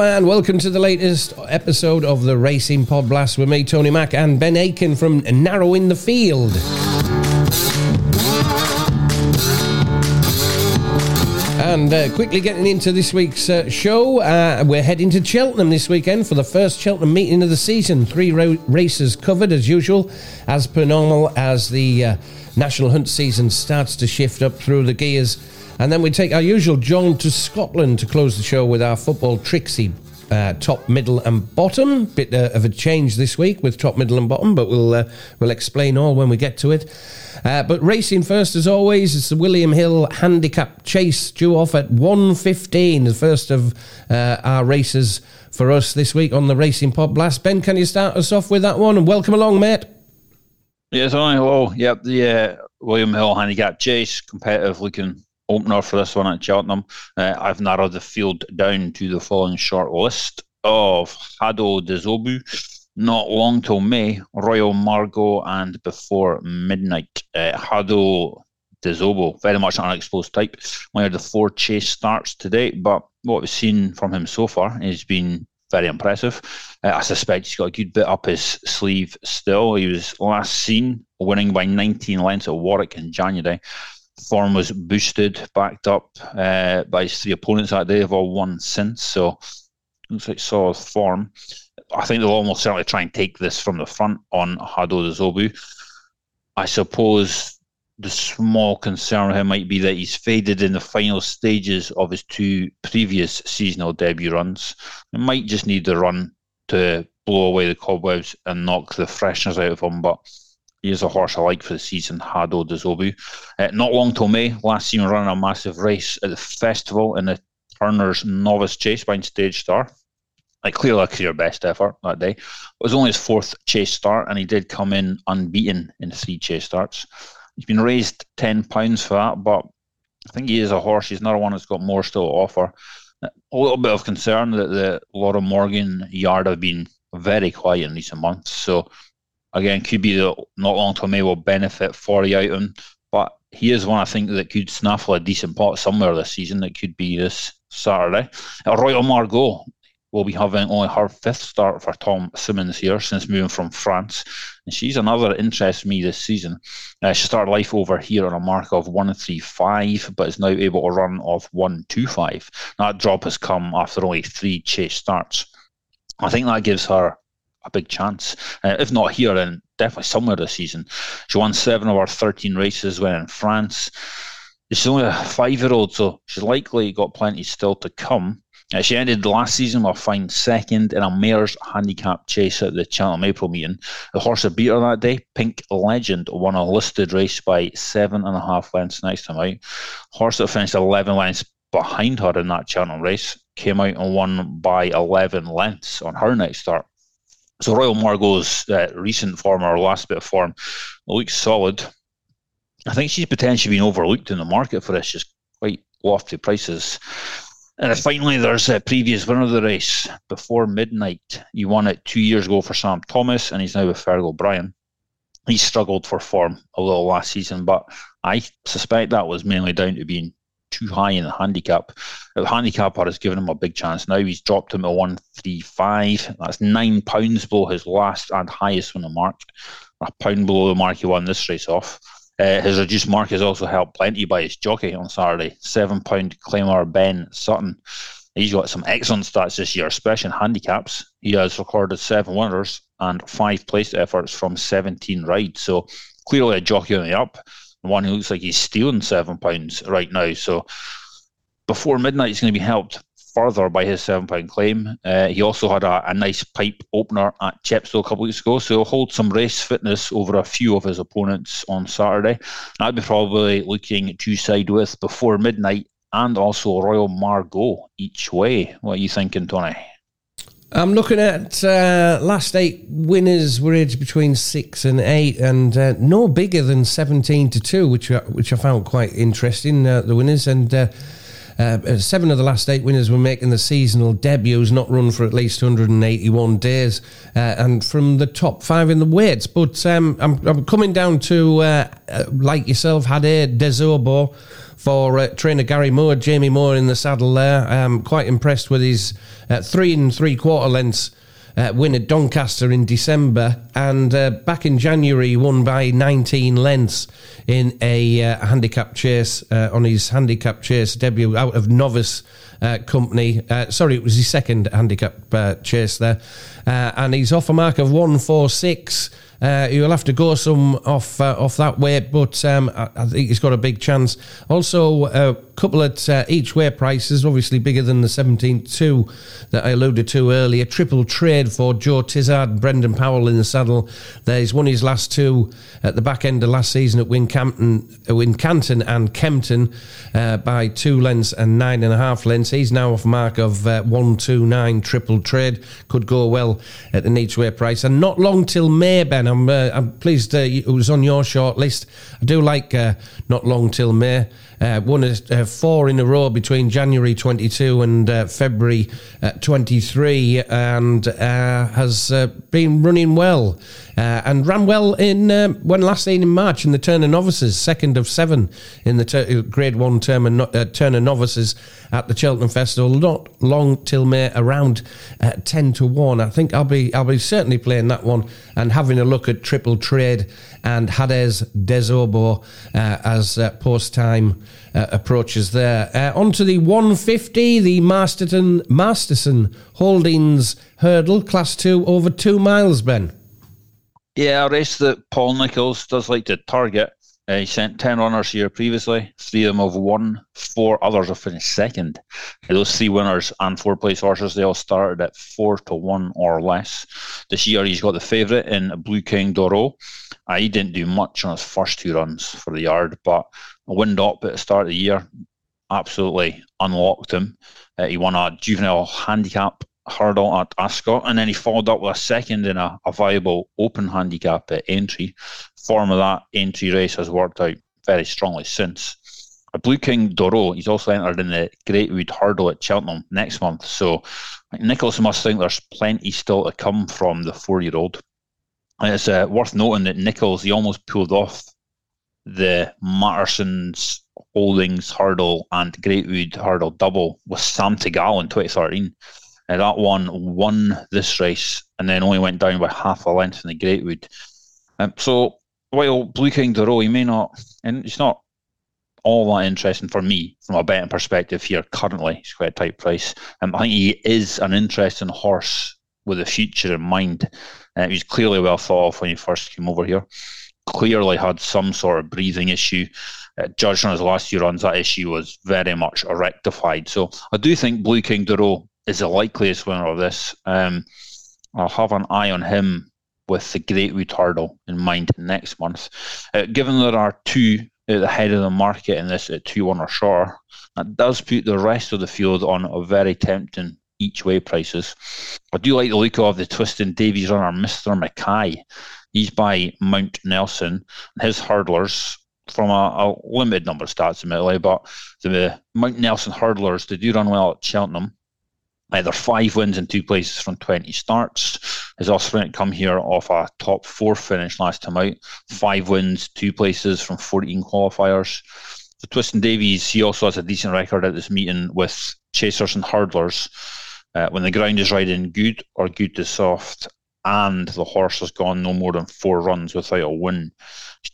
And welcome to the latest episode of the Racing Pod Blast with me, Tony Mack, and Ben Aitken from Narrowing the Field. And uh, quickly getting into this week's uh, show, uh, we're heading to Cheltenham this weekend for the first Cheltenham meeting of the season. Three races covered as usual, as per normal, as the uh, National Hunt season starts to shift up through the gears. And then we take our usual jaunt to Scotland to close the show with our football Trixie uh, top, middle, and bottom. Bit uh, of a change this week with top, middle, and bottom, but we'll uh, we'll explain all when we get to it. Uh, but racing first, as always, it's the William Hill Handicap Chase due off at 1.15, the first of uh, our races for us this week on the Racing Pod Blast. Ben, can you start us off with that one? And welcome along, mate. Yes, I hello. Yep, the uh, William Hill Handicap Chase, competitive looking opener for this one at Cheltenham. Uh, I've narrowed the field down to the following short list of Haddex Des Obeaux, Not Long Till May, Royal Margot, and Before Midnight. Uh, Haddex Des Obeaux, very much an unexposed type. One of the four chase starts today, but what we've seen from him so far has been very impressive. Uh, I suspect he's got a good bit up his sleeve still. He was last seen winning by 19 lengths at Warwick in January form was boosted, backed up uh, by his three opponents that day. They've all won since, so looks like solid form. I think they'll almost certainly try and take this from the front on Hado Zobu. I suppose the small concern with him might be that he's faded in the final stages of his two previous seasonal debut runs. He might just need the run to blow away the cobwebs and knock the freshness out of him, but he is a horse I like for the season, Haddex Des Obeaux. Uh, not long till May, last season running a massive race at the festival in the Turner's Novice Chase by Stage Star. Like clearly a clear best effort that day. It was only his fourth chase start, and he did come in unbeaten in three chase starts. He's been raised ten pounds for that, but I think he is a horse. He's another one that's got more still to offer. A little bit of concern that the Laura Morgan yard have been very quiet in recent months, so again, could be that not long till May will benefit for the item, but he is one I think that could snaffle a decent pot somewhere this season. That could be this Saturday. Royal Margot will be having only her fifth start for Tom Symonds here since moving from France. And she's another interest me this season. Uh, she started life over here on a mark of 135, but is now able to run off 125. That drop has come after only three chase starts. I think that gives her a big chance. Uh, if not here, then definitely somewhere this season. She won seven of her 13 races when in France. She's only a five year old, so she's likely got plenty still to come. Uh, she ended last season with a fine second in a mare's handicap chase at the Cheltenham April meeting. The horse that beat her that day, Pink Legend, won a listed race by seven and a half lengths next time out. Horse that finished 11 lengths behind her in that Cheltenham race came out and won by 11 lengths on her next start. So Royal Margot's uh, recent form or last bit of form looks solid. I think she's potentially been overlooked in the market for this, just quite lofty prices. And finally, there's a previous winner of the race before midnight. He won it two years ago for Sam Thomas, and he's now with Fergal O'Brien. He struggled for form a little last season, but I suspect that was mainly down to being too high in the handicap. The handicapper has given him a big chance. Now he's dropped him at 135. That's nine pounds below his last and highest the mark. A pound below the mark he won this race off. Uh, his reduced mark has also helped plenty by his jockey on Saturday. Seven pound claimer Ben Sutton. He's got some excellent stats this year, especially in handicaps. He has recorded seven winners and five placed efforts from 17 rides. So clearly a jockey on the up one who looks like he's stealing seven pounds right now. So before midnight, he's going to be helped further by his seven pound claim. Uh, he also had a, a, nice pipe opener at Chepstow a couple of weeks ago, so he'll hold some race fitness over a few of his opponents on Saturday. I'd be probably looking to side with before midnight and also Royal Margot each way. What are you thinking, Tony? I'm looking at uh, last eight winners were aged between six and eight, and uh, no bigger than seventeen to two, which which I found quite interesting. Uh, the winners and. Uh, Uh, seven of the last eight winners were making the seasonal debuts, not run for at least 181 days, uh, and from the top five in the weights. But um, I'm, I'm, coming down to, uh, uh like yourself, Haddex Des Obeaux for uh, trainer Gary Moore, Jamie Moore in the saddle there. I'm quite impressed with his uh, three and three quarter lengths uh, win at Doncaster in December, and uh, back in January won by 19 lengths in a uh, handicap chase uh, on his handicap chase debut out of novice uh, company. Uh, sorry, it was his second handicap chase there, and he's off a mark of 146. Uh, he'll have to go some off uh, off that weight, but um, I, I, think he's got a big chance. Also, a couple at uh, each way prices, obviously bigger than the 17-2 that I alluded to earlier. Triple trade for Joe Tizzard, Brendan Powell in the saddle. There's won his last two at the back end of last season at Wincanton, uh, Wincanton and Kempton uh, by two lengths and nine and a half lengths. He's now off mark of uh, one two nine triple trade. Could go well at the each way price, and not long till May, Ben. I'm uh, I'm pleased uh, it was on your short list. I do like uh, not long till May. Uh, won uh, four in a row between January 22 and uh, February uh, 23, and uh, has been running well. and ran well in when last seen in March in the Turner Novices, second of seven in the ter- Grade One term Turner Novices at the Cheltenham Festival. Not long till May, around ten to one. I think I'll be I'll be certainly playing that one and having a look at Triple Trade and Haddex Des Obeaux as post time uh, approaches there. Uh, on to the 150, the Masterton Masterson Holdings hurdle, class two, over two miles, Ben. Yeah, a race that Paul Nicholls does like to target. Uh, he sent 10 runners here previously. Three of them have won, four others have finished second. those three winners and four place horses, they all started at four to one or less. This year he's got the favourite in Blueking D'Oroux. Uh, he didn't do much on his first two runs for the yard, but a wind up at the start of the year absolutely unlocked him. Uh, he won a juvenile handicap hurdle at Ascot, and then he followed up with a second in a, a viable open handicap at Aintree. Form of that entry race has worked out very strongly since. A Blueking D'Oroux, he's also entered in the Greatwood Hurdle at Cheltenham next month. So Nicholls must think there's plenty still to come from the four year old. It's uh, worth noting that Nicholls, he almost pulled off the Masterson's Holdings hurdle and Greatwood hurdle double with Sametegal in 2013. And that one won this race and then only went down by half a length in the Greatwood. Um, so while Blueking D'Oroux, he may not, and it's not all that interesting for me from a betting perspective here currently. It's quite a tight price. Um, I think he is an interesting horse with a future in mind. Uh, he was clearly well thought of when he first came over here clearly had some sort of breathing issue. Uh, judged on his last few runs, that issue was very much rectified. So I do think Blueking D'Oroux is the likeliest winner of this. Um, I'll have an eye on him with the Great Hurdle in mind next month. Uh, given there are two at the head of the market in this at 2 1 or shorter, that does put the rest of the field on a very tempting each way prices. I do like the look of the Twiston Davies runner, Mr. Mackay. He's by Mount Nelson. His hurdlers, from a, a limited number of stats, admittedly, but the Mount Nelson hurdlers, they do run well at Cheltenham. Either five wins in two places from 20 starts. His offspring come here off a top four finish last time out. Five wins, two places from 14 qualifiers. So Twiston Davies, he also has a decent record at this meeting with chasers and hurdlers. Uh, when the ground is riding good or good to soft, and the horse has gone no more than four runs without a win.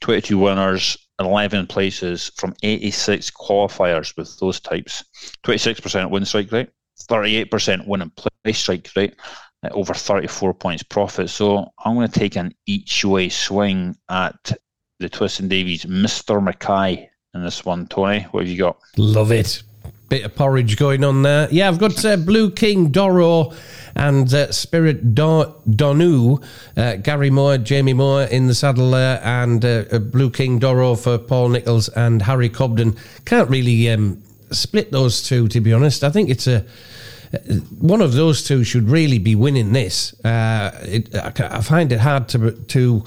22 winners, 11 places from 86 qualifiers with those types. 26% win strike rate, 38% win and play strike rate, uh, over 34 points profit. So I'm going to take an each way swing at the Twiston Davies, Mr. Mackay in this one. Tony, what have you got? Love it. Bit of porridge going on there. Yeah, I've got uh, Blueking D'Oroux and uh, Spirit Don- Donu, uh, Gary Moore, Jamie Moore in the saddle there, and uh, Blueking D'Oroux for Paul Nicholls and Harry Cobden. Can't really um, split those two, to be honest. I think it's a one of those two should really be winning this. Uh, it, I find it hard to to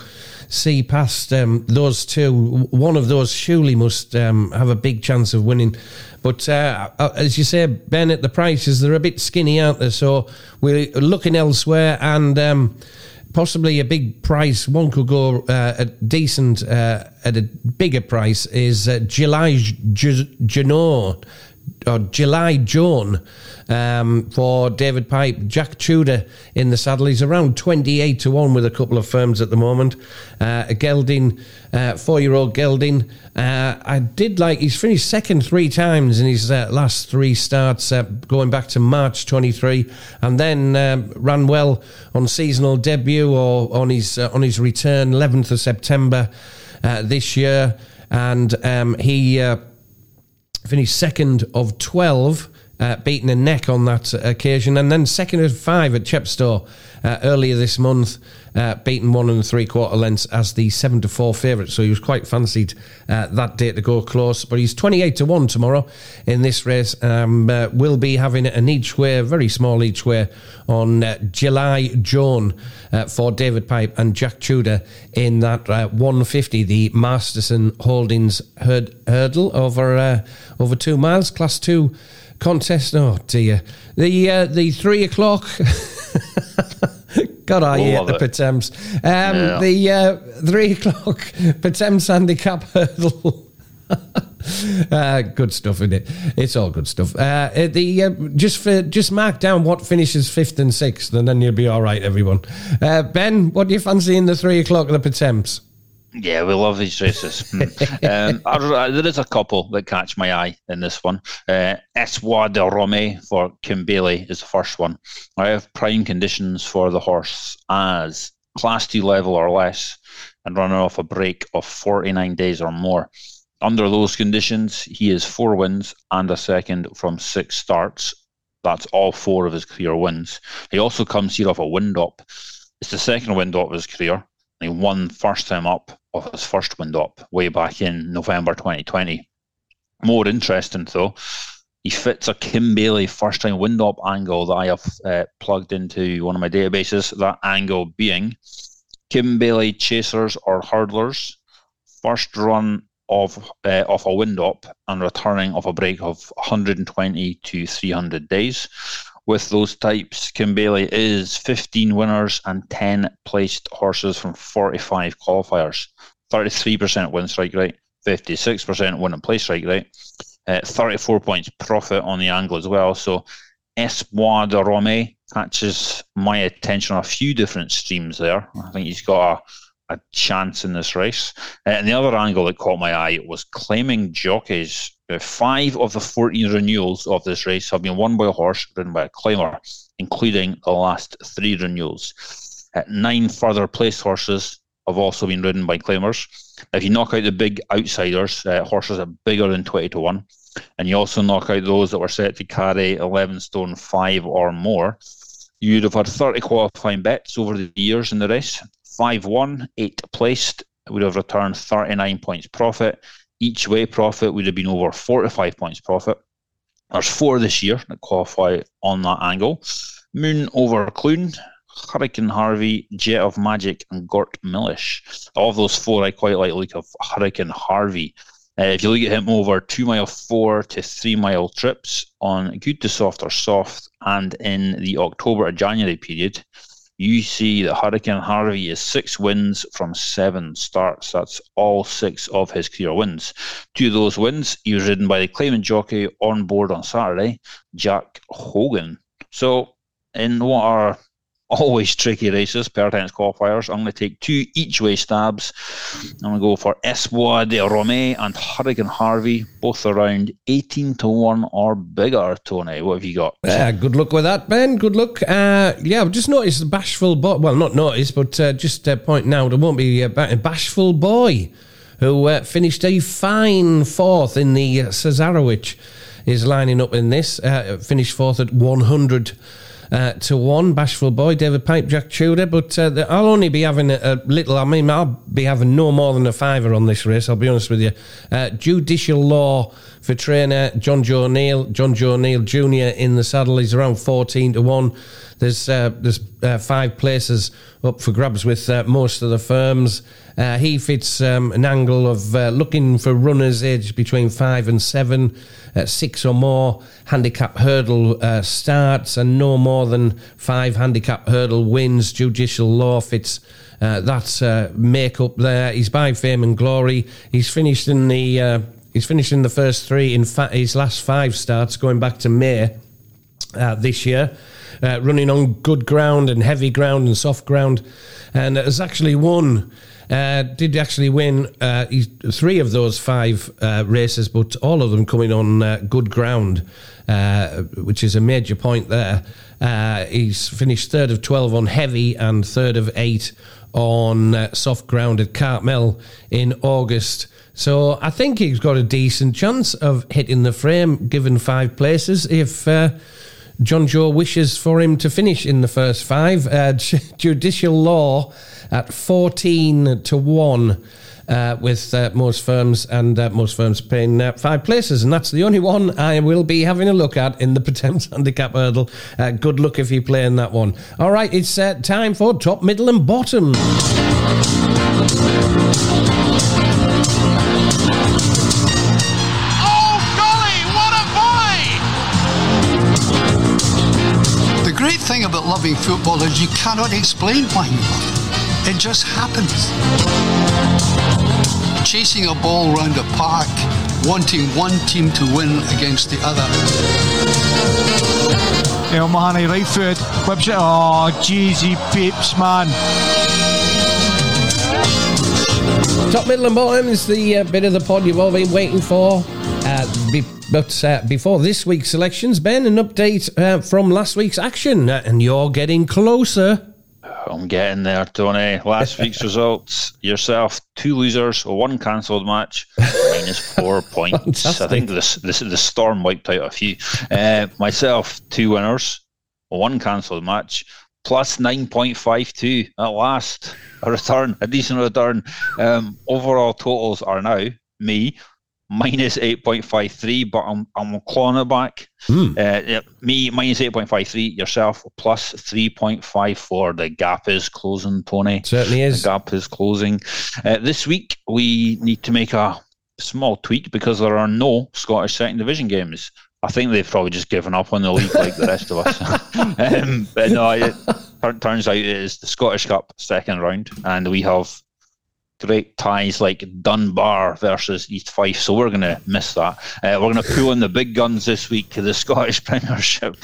see past um, those two. One of those surely must um, have a big chance of winning. But uh, uh, as you say, Ben, at the prices, they're a bit skinny out there. So we're looking elsewhere and um, possibly a big price. One could go uh, a decent uh, at a bigger price is uh, July Janot or July Joan um, for David Pipe. Jack Tudor in the saddle. He's around 28 to 1 with a couple of firms at the moment. Uh, a Gelding, uh, four year old Gelding. Uh, I did like, he's finished second three times in his uh, last three starts, uh, going back to March 23, and then um, ran well on seasonal debut or on his, uh, on his return, 11th of September this year. And um, he finished second of 12 uh, beating a neck on that occasion, and then second of five at Chepstow uh, earlier this month, uh, beating one and three quarter lengths as the seven to four favourite. So he was quite fancied uh, that day to go close. But he's twenty eight to one tomorrow in this race. Um, uh, will be having an each way, very small each way, on uh, July Joan for David Pipe and Jack Tudor in that one fifty, the Masterson Holdings hurdle over over two miles, class two contest. Oh dear, the uh, the three o'clock. God, I hate the Pertemps. Um, yeah. The uh, three o'clock Pertemps handicap hurdle. uh, good stuff in it. It's all good stuff. Uh, uh, the uh, just for just mark down what finishes fifth and sixth, and then you'll be all right, everyone. Uh, ben, what do you fancy in the three o'clock of the Pertemps? Yeah, we love these races. Hmm. um, I, there is a couple that catch my eye in this one. Uh, Espoir De Romay for Kim Bailey is the first one. I have prime conditions for the horse as class two level or less and running off a break of 49 days or more. Under those conditions, he is four wins and a second from six starts. That's all four of his career wins. He also comes here off a wind up. It's the second wind up of his career. He won first time up of his first wind up way back in November 2020. More interesting though, he fits a Kim Bailey first time wind up angle that I have uh, plugged into one of my databases. That angle being Kim Bailey chasers or hurdlers, first run of uh, off a wind up and returning of a break of 120 to 300 days with those types, Kim Bailey is 15 winners and 10 placed horses from 45 qualifiers. 33% win strike rate, 56% win and place strike rate, uh, 34 points profit on the angle as well. So Espoir De Romay catches my attention on a few different streams there. I think he's got a, a chance in this race. Uh, and the other angle that caught my eye was claiming jockeys five of the 14 renewals of this race have been won by a horse ridden by a claimer, including the last three renewals. Uh, nine further place horses have also been ridden by claimers. If you knock out the big outsiders, uh, horses are bigger than 20 to 1, and you also knock out those that were set to carry 11 stone 5 or more, you'd have had 30 qualifying bets over the years in the race. 5 1, 8 placed, would have returned 39 points profit each way profit would have been over 45 points profit. There's four this year that qualify on that angle. Moon over Clune, Hurricane Harvey, Jet of Magic, and Gort Millish. Of those four, I quite like the look of Hurricane Harvey. Uh, if you look at him over two mile four to three mile trips on good to soft or soft, and in the October to January period, you see that Hurricane Harvey is six wins from seven starts. That's all six of his career wins. Two of those wins, he was ridden by the claimant jockey on board on Saturday, Jack Hogan. So, in what are always tricky races, Pertemps qualifiers. I'm going to take two each way stabs. I'm going to go for Espoir De Romay and Hurricane Harvey, both around 18 to 1 or bigger. Tony, what have you got? Uh, good luck with that, Ben. Good luck. Uh, yeah, I've just noticed the Bashful Boy. Well, not noticed, but uh, just uh, pointing out, there won't be a Bashful Boy who uh, finished a fine fourth in the Cesarewitch is lining up in this. Uh, finished fourth at 100 uh, to one. Bashful Boy, David Pipe, Jack Tudor. But uh, I'll only be having a, a, little, I mean, I'll be having no more than a fiver on this race, I'll be honest with you. Uh, judicial law for trainer John Joe Neal, John Joe Neal Jr. in the saddle. He's around 14 to 1. There's uh, there's uh, five places up for grabs with uh, most of the firms. Uh, he fits um, an angle of uh, looking for runners aged between five and seven, uh, six or more handicap hurdle starts, and no more than five handicap hurdle wins. Judicial law fits. Uh, makeup there. He's by fame and glory. He's finished in the he's finishing the first three in fa- his last five starts, going back to May uh, this year, uh, running on good ground and heavy ground and soft ground, and has actually won. Uh, did actually win uh, three of those five uh, races, but all of them coming on uh, good ground, which is a major point there. He's finished third of 12 on heavy and third of eight on soft ground at Cartmel in August. So I think he's got a decent chance of hitting the frame, given five places. If John Joe wishes for him to finish in the first five. Uh, judicial law at 14 to 1. Uh, with uh, most firms and uh, most firms paying uh, five places, and that's the only one I will be having a look at in the Pertemps handicap hurdle. Uh, good luck if you play in that one. All right, it's uh, time for top, middle, and bottom. Loving football is you cannot explain why you love it. It just happens. Chasing a ball round a park, wanting one team to win against the other. El Mahoney right foot, whips it. Oh, jeez, peeps, man. Top, middle, and bottom is the uh, bit of the pod you've all been waiting for. Uh, be- but uh, before this week's selections, Ben, an update uh, from last week's action, uh, and you're getting closer. I'm getting there, Tony. Last week's results: yourself two losers, one cancelled match, minus four points. I think this, this the storm wiped out a few. Uh, myself two winners, one cancelled match, plus 9.52 at last. A return, a decent return. Um, overall totals are now me minus 8.53, but I'm, I'm clawing it back. Mm. Uh, me, minus 8.53, yourself, plus 3.54. The gap is closing, Tony. Certainly is. The gap is closing. Uh, this week, we need to make a small tweak because there are no Scottish second division games. I think they've probably just given up on the league like the rest of us. um, but no, it turns out it is the Scottish Cup second round, and we have great ties like Dunbar versus East Fife, so we're going to miss that. Uh, we're going to pull in the big guns this week, the Scottish Premiership.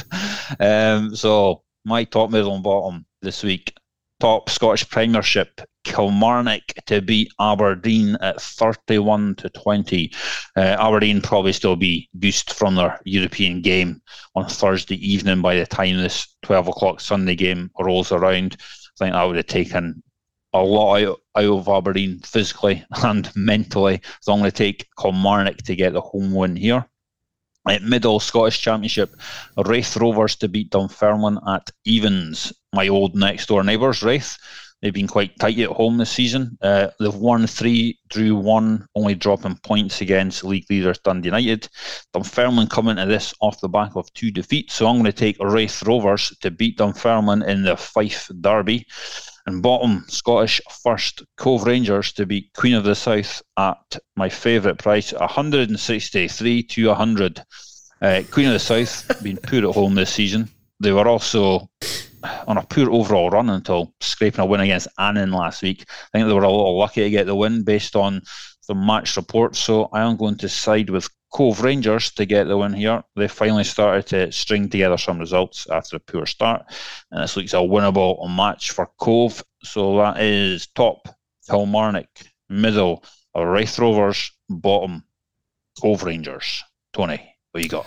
Um, so my top, middle, and bottom this week. Top Scottish Premiership, Kilmarnock to beat Aberdeen at 31 to 20. Uh, Aberdeen probably still be goosed from their European game on Thursday evening by the time this 12 o'clock Sunday game rolls around. I think that would have taken a lot out, out of Aberdeen physically and mentally. Going to take Kilmarnock to get the home win here. At middle Scottish Championship, Raith Rovers to beat Dunfermline at evens. My old next door neighbours, Raith. They've been quite tight at home this season. Uh, they've won three, drew one, only dropping points against league leaders Dundee United. Dunfermline coming to this off the back of two defeats, so I'm going to take Raith Rovers to beat Dunfermline in the Fife Derby. And bottom, Scottish first, Cove Rangers to beat Queen of the South at my favourite price, 163 to 100. Uh, Queen of the South been poor at home this season. They were also on a poor overall run until scraping a win against Annan last week. I think they were a little lucky to get the win based on the match reports. So I am going to side with Cove Rangers to get the win here. They finally started to string together some results after a poor start, and this looks a winnable match for Cove. So that is top Kilmarnock, middle Raith Rovers, bottom Cove Rangers. Tony, what you got?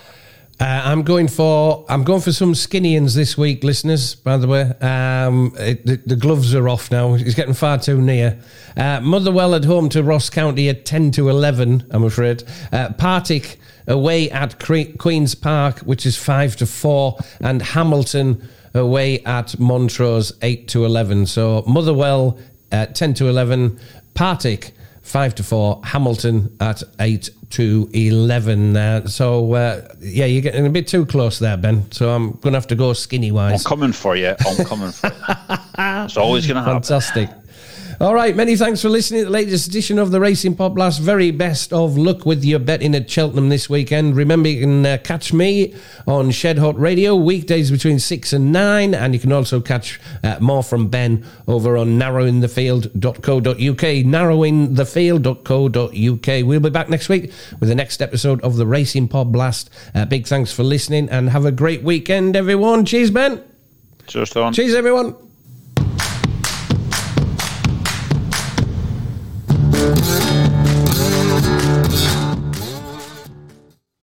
Uh, I'm going for I'm going for some skinnians this week, listeners. By the way, um, it, the, the, gloves are off now. It's getting far too near. Uh, Motherwell at home to Ross County at ten to eleven. I'm afraid. Uh, Partick away at Queens Park, which is five to four, and Hamilton away at Montrose eight to eleven. So Motherwell at ten to eleven. Partick five to four. Hamilton at eight to eleven. Uh, so uh, yeah, you're getting a bit too close there, Ben. So I'm going to have to go skinny wise. I'm coming for you. I'm coming for you. it's always going to happen. Fantastic. All right, many thanks for listening to the latest edition of the Racing Pod Blast. Very best of luck with your betting at Cheltenham this weekend. Remember, you can uh, catch me on Shed Hot Radio weekdays between 6 and 9, and you can also catch uh, more from Ben over on narrowingthefield.co.uk. Narrowingthefield.co.uk. We'll be back next week with the next episode of the Racing Pod Blast. Uh, big thanks for listening and have a great weekend, everyone. Cheers, Ben. Cheers, Don. Cheers, everyone.